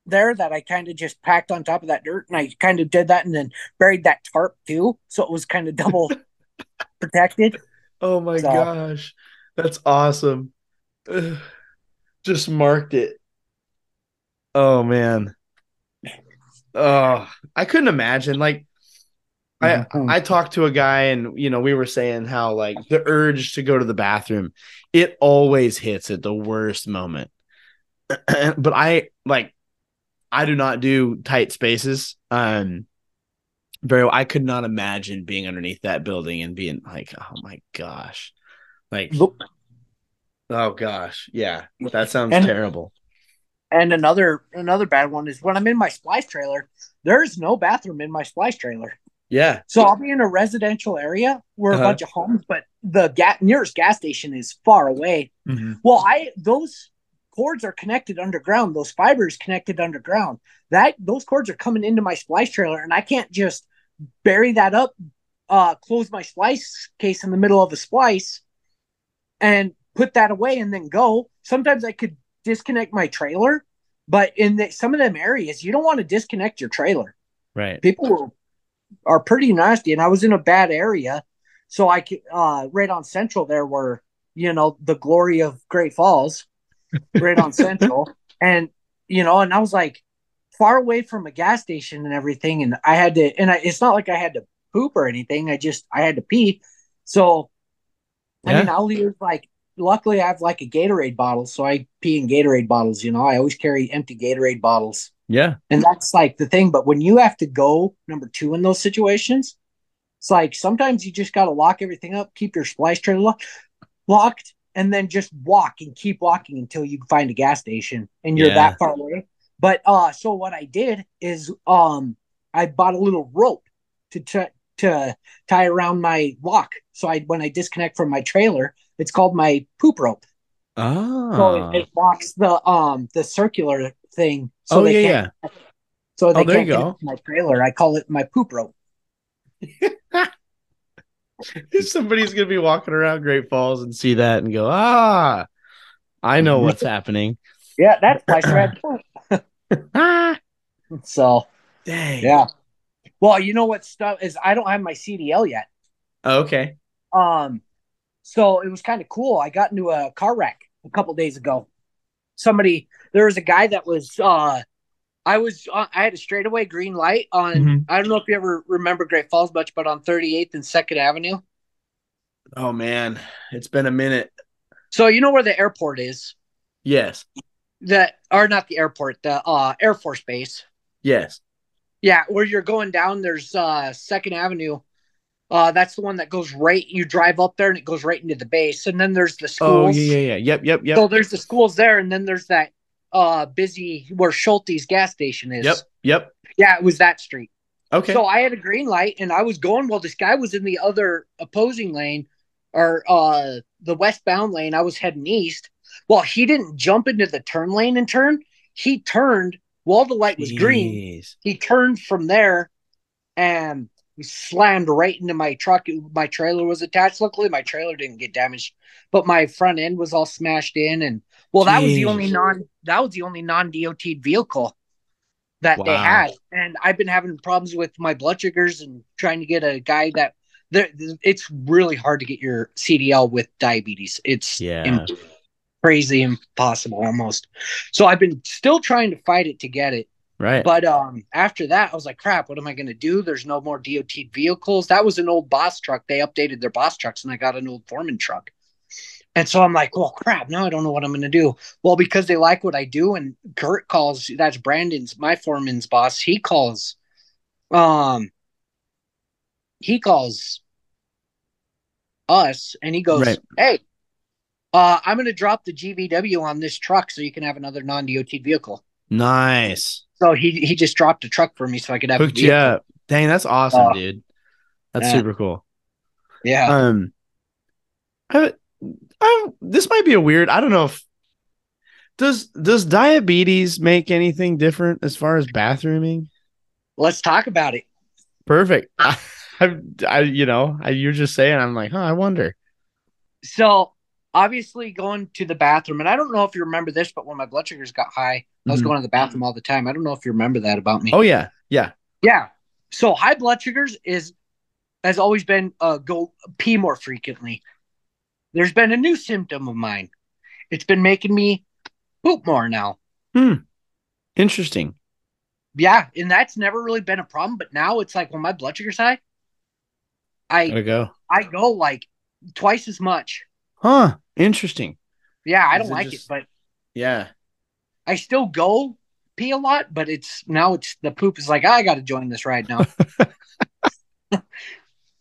there that I kind of just packed on top of that dirt and I kind of did that and then buried that tarp too. So it was kind of double protected. Oh my So- gosh. That's awesome. Ugh. Just marked it. Oh man. Oh, I couldn't imagine like I Mhm. I talked to a guy and you know we were saying how like the urge to go to the bathroom it always hits at the worst moment. but I like I do not do tight spaces. Um very well. I could not imagine being underneath that building and being like, oh my gosh. Like Look, oh gosh. Yeah. That sounds And- terrible. And another another bad one is when I'm in my splice trailer, there's no bathroom in my splice trailer. Yeah. So I'll be in a residential area where Uh-huh. a bunch of homes, but the ga- nearest gas station is far away. Well, I those cords are connected underground. Those fibers connected underground. That those cords are coming into my splice trailer, and I can't just bury that up, uh, close my splice case in the middle of a splice, and put that away and then go. Sometimes I could disconnect my trailer, but in the, some of them areas, you don't want to disconnect your trailer Right. people were, are pretty nasty and i was in a bad area so i could uh right on central there were you know the glory of great falls right on central and you know and i was like far away from a gas station and everything and i had to and I, it's not like i had to poop or anything i just i had to pee so i mean i'll use like luckily i have like a gatorade bottle so i pee in gatorade bottles you know i always carry empty gatorade bottles Yeah. and that's like the thing. But when you have to go number two in those situations, it's like sometimes you just got to lock everything up, keep your splice trailer lock- locked, and then just walk and keep walking until you find a gas station and you're Yeah. that far away. But uh, so what I did is um, I bought a little rope to t- to tie around my lock. So I when I disconnect from my trailer, it's called my poop rope. So Ah. it, it locks the um the circular thing. So oh they yeah, yeah. so they Oh, there can't you get go. my trailer. I call it my poop rope. Somebody's gonna be walking around Great Falls and see that and go, ah, I know what's happening. Yeah, that's my thread. Ah, so dang. yeah. Well, you know what stuff is I don't have my CDL yet. Okay. Um, so it was kind of cool. I got into a car wreck a couple days ago. Somebody there was a guy that was uh I was uh, I had a straightaway green light on Mhm. I don't know if you ever remember Great Falls much, but on 38th and 2nd Avenue. Oh man, it's been a minute. So you know where the airport is? Yes. That are not the airport, the uh Air Force Base. Yes. Yeah, where you're going down, there's uh Second Avenue. Uh that's the one that goes right you drive up there and it goes right into the base. And then there's the schools. Oh yeah, yeah, yeah. Yep, yep, yep. So there's the schools there, and then there's that uh busy where Schulte's gas station is. Yep, yep. Yeah, it was that street. Okay. So I had a green light and I was going while this guy was in the other opposing lane or uh the westbound lane. I was heading east. Well, he didn't jump into the turn lane and turn. He turned while the light was green. He turned from there and slammed right into my truck. My trailer was attached. Luckily, my trailer didn't get damaged, but my front end was all smashed in. And well, that was the only non that was the only non DOT vehicle that they had. And I've been having problems with my blood sugars and trying to get a guy that there. It's really hard to get your CDL with diabetes. It's Yeah. crazy impossible almost. So I've been still trying to fight it to get it. Right. But um, after that, I was like, crap, what am I going to do? There's no more DOT vehicles. That was an old boss truck. They updated their boss trucks, and I got an old Foreman truck. And so I'm like, well, crap, now I don't know what I'm going to do. Well, because they like what I do, and Kurt calls, that's Brandon's, my foreman's boss. He calls, um, he calls us and he goes, Right. hey, uh, I'm going to drop the GVW on this truck so you can have another non DOT vehicle. nice. So he he just dropped a truck for me so I could have a Hooked you up. Dang, that's awesome, Uh, dude. That's yeah. super cool. Yeah. Um, I, I, this might be a weird. I don't know if does does diabetes make anything different as far as bathrooming. Let's talk about it. Perfect. I, I, I you know, I, you're just saying. I'm like, huh. I wonder. So obviously going to the bathroom, and I don't know if you remember this, but when my blood sugars got high, I was Mhm. going to the bathroom all the time. I don't know if you remember that about me. Oh yeah, yeah. Yeah. So high blood sugars is has always been uh go pee more frequently. There's been a new symptom of mine. It's been making me poop more now. Hmm. Interesting. Yeah, and that's never really been a problem, but now it's like when my blood sugar's high, I There go. I go like twice as much. Huh. Interesting. Yeah, I don't like just- it, but Yeah. I still go pee a lot, but it's now it's the poop is like I got to join this ride now.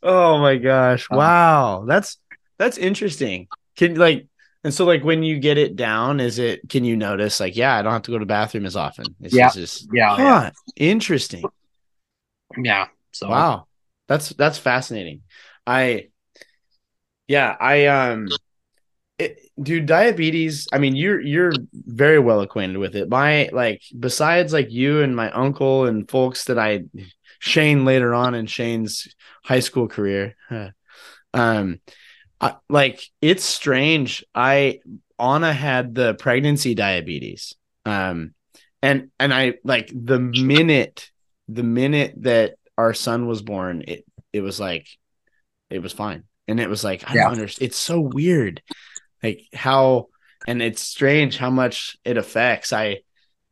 Oh my gosh. Uh, Wow. That's that's interesting. Can like And so, like, when you get it down, is it? Can you notice, like, yeah, I don't have to go to the bathroom as often. It's Yeah. just, Yeah, huh, interesting. yeah. So Wow, that's that's fascinating. I, yeah, I um, it, dude, diabetes. I mean, you're you're very well acquainted with it. My like, besides like you and my uncle and folks that I, Shane later on in Shane's high school career, um, I, like it's strange. I Anna had the pregnancy diabetes, um, and and I like the minute the minute that our son was born, it it was like it was fine, and it was like I Yeah. don't understand. It's so weird, like how, and it's strange how much it affects. I,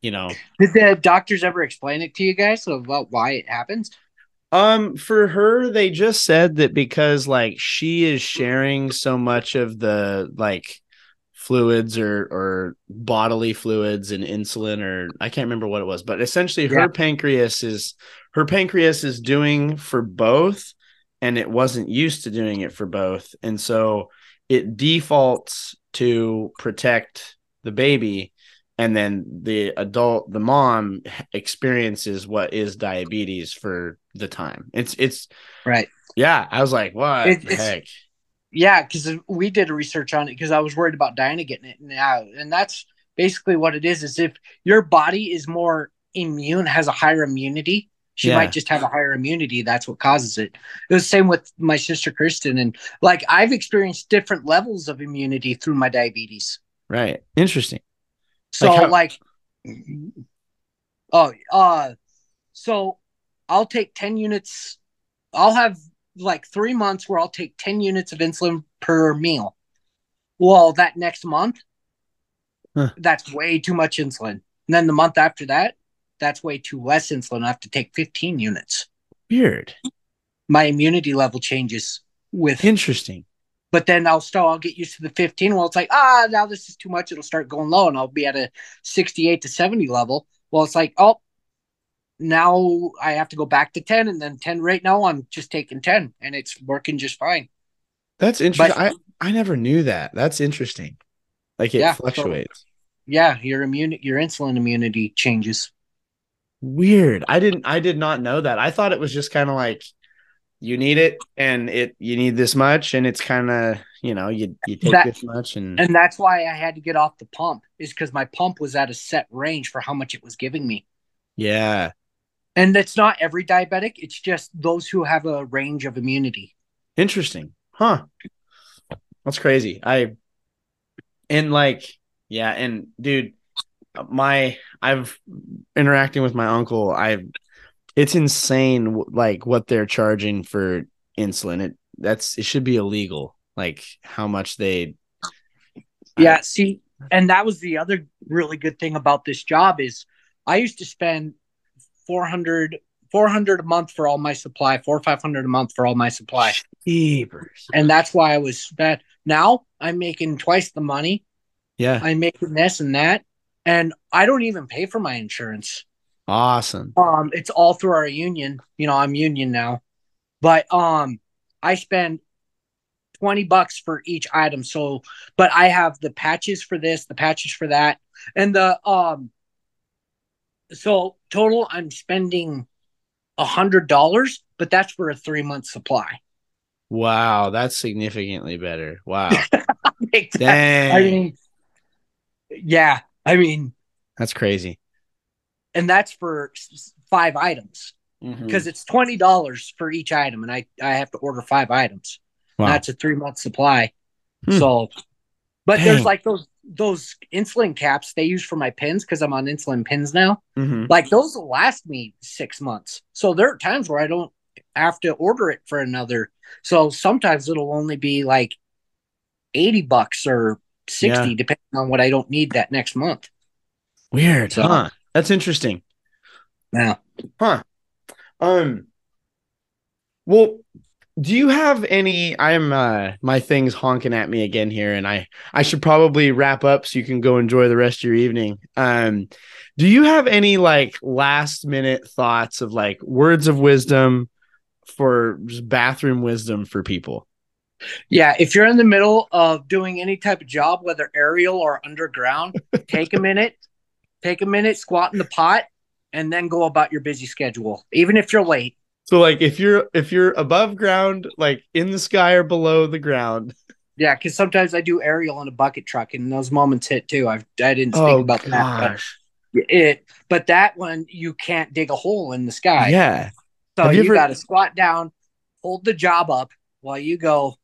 you know, did the doctors ever explain it to you guys about why it happens? Um, for her, they just said that because like she is sharing so much of the like fluids or or bodily fluids and insulin or I can't remember what it was, but essentially her Yeah. pancreas is her pancreas is doing for both and it wasn't used to doing it for both. And so it defaults to protect the baby and then the adult the mom experiences what is diabetes for the time it's it's Right. yeah i was like what It- the heck Yeah, because we did a research on it because I was worried about Diana getting it now, and that's basically what it is. Is if your body is more immune, has a higher immunity, she Yeah. might just have a higher immunity. That's what causes it. It was the same with my sister Kristen, and like I've experienced different levels of immunity through my diabetes. right interesting So Like how- like, oh, uh, so I'll take 10 units. I'll have like three months where I'll take 10 units of insulin per meal. Well, that next month, Huh. that's way too much insulin. And then the month after that, that's way too less insulin. I have to take 15 units. weird My immunity level changes with interesting but then I'll still I'll get used to the 15. Well, it's like, ah, now this is too much. It'll start going low and I'll be at a 68 to 70 level. Well, it's like, oh, now I have to go back to 10 and then 10 right now I'm just taking 10 and it's working just fine. that's interesting But- i i never knew that that's interesting like it Yeah, so- fluctuates Yeah, your immune your insulin immunity changes. Weird i didn't i did not know that i thought it was just kind of like you need it and it you need this much and it's kind of you know you you take That- this much and, And that's why I had to get off the pump, is because my pump was at a set range for how much it was giving me. yeah And it's not every diabetic, it's just those who have a range of immunity. Interesting. Huh. That's crazy. I and like yeah, and dude, my I've interacting with my uncle. I've, it's insane like what they're charging for insulin. It that's it should be illegal. Like how much they Yeah, see, and that was the other really good thing about this job is I used to spend 400 400 a month for all my supply, 4 or 500 a month for all my supply. Jeepers. And that's why I was bad. Now I'm making twice the money. Yeah. I'm making this and that. And I don't even pay for my insurance. Awesome. Um, it's all through our union. You know, I'm union now. But um I spend 20 bucks for each item. So but I have the patches for this, the patches for that, and the um so total I'm spending a hundred dollars, but that's for a three month supply. Wow, that's significantly better. Wow. Dang. I mean, yeah, I mean, that's crazy. and that's for five items Mhm. because it's twenty dollars for each item, and I I have to order five items. Wow. That's a three month supply. Hmm. So, but Dang. there's like those those insulin caps they use for my pins because I'm on insulin pins now. Mhm. Like those will last me six months. So there are times where I don't have to order it for another. So sometimes it'll only be like eighty bucks or sixty, Yeah. depending on what I don't need that next month. Weird, So- huh? That's interesting. Yeah. Huh. Um well, do you have any I'm uh my thing's honking at me again here and I I should probably wrap up so you can go enjoy the rest of your evening. Um do you have any like last minute thoughts of like words of wisdom for just bathroom wisdom for people? Yeah, if you're in the middle of doing any type of job, whether aerial or underground, take a minute, take a minute, squat in the pot, and then go about your busy schedule, even if you're late. So like if you're if you're above ground, like in the sky or below the ground. Yeah, because sometimes I do aerial in a bucket truck, and those moments hit too. I've I didn't speak Oh about that. gosh. But it, but that one you can't dig a hole in the sky. Yeah. so Have you, you ever- got to squat down, hold the job up while you go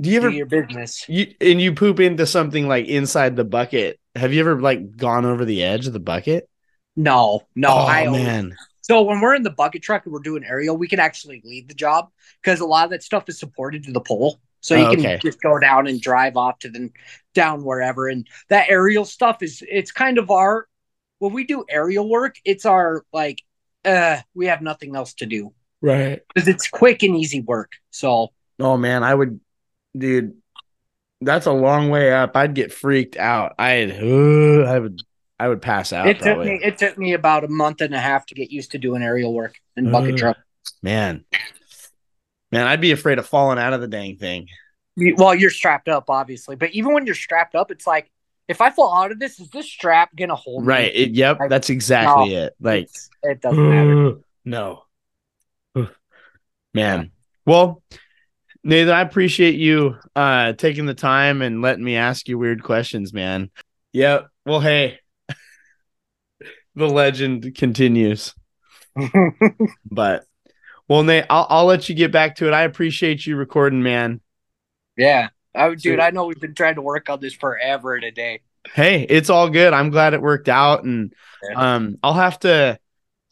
Do you do ever your business. you and you poop into something like inside the bucket? Have you ever like gone over the edge of the bucket? No, no, oh I man. So when we're in the bucket truck and we're doing aerial, we can actually leave the job because a lot of that stuff is supported to the pole. So you Oh, can okay. just go down and drive off to the down wherever. And that aerial stuff is it's kind of our when we do aerial work, it's our like uh we have nothing else to do Right. because it's quick and easy work. So Oh man, I would dude. That's a long way up. I'd get freaked out. I'd uh, I would I would pass out it took probably. me it took me about a month and a half to get used to doing aerial work in bucket Ugh. truck. Man. Man, I'd be afraid of falling out of the dang thing. Well, you're strapped up, obviously, but even when you're strapped up, it's like if I fall out of this, is this strap gonna hold me? Right. It, yep, Like, that's exactly it. Like it doesn't matter. no. Man. Well, Nathan, I appreciate you uh taking the time and letting me ask you weird questions, man. Yep. Well, hey. the legend continues. But well, Nate, I'll I'll let you get back to it. I appreciate you recording, man. yeah, I, dude, I know we've been trying to work on this forever today. Hey, it's all good. I'm glad it worked out, and um, I'll have to,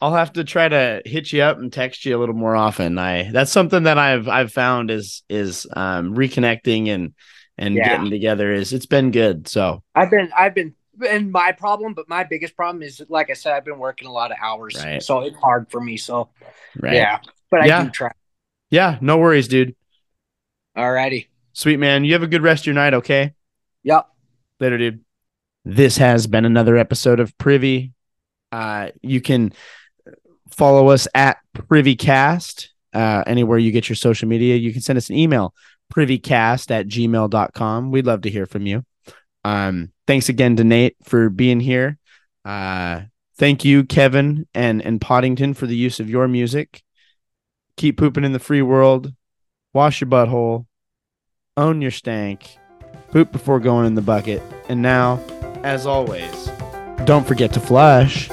I'll have to try to hit you up and text you a little more often. I that's something that I've I've found is is um reconnecting and and Yeah. getting together is it's been good. So I've been, I've been, and my problem, but my biggest problem is, like I said, I've been working a lot of hours, Right. so it's hard for me. So right, yeah, but I Yeah. do try. yeah, no worries, dude. Alrighty. Sweet man, you have a good rest of your night. Okay, Yep. later, dude. This has been another episode of Privy. Uh, you can follow us at PrivyCast uh, anywhere you get your social media. You can send us an email, privycast at gmail.com. We'd love to hear from you. Um, thanks again to Nate for being here. Uh, thank you, Kevin and, and Podington, for the use of your music. Keep pooping in the free world. Wash your butthole. Own your stank. Poop before going in the bucket. And now, as always, don't forget to flush.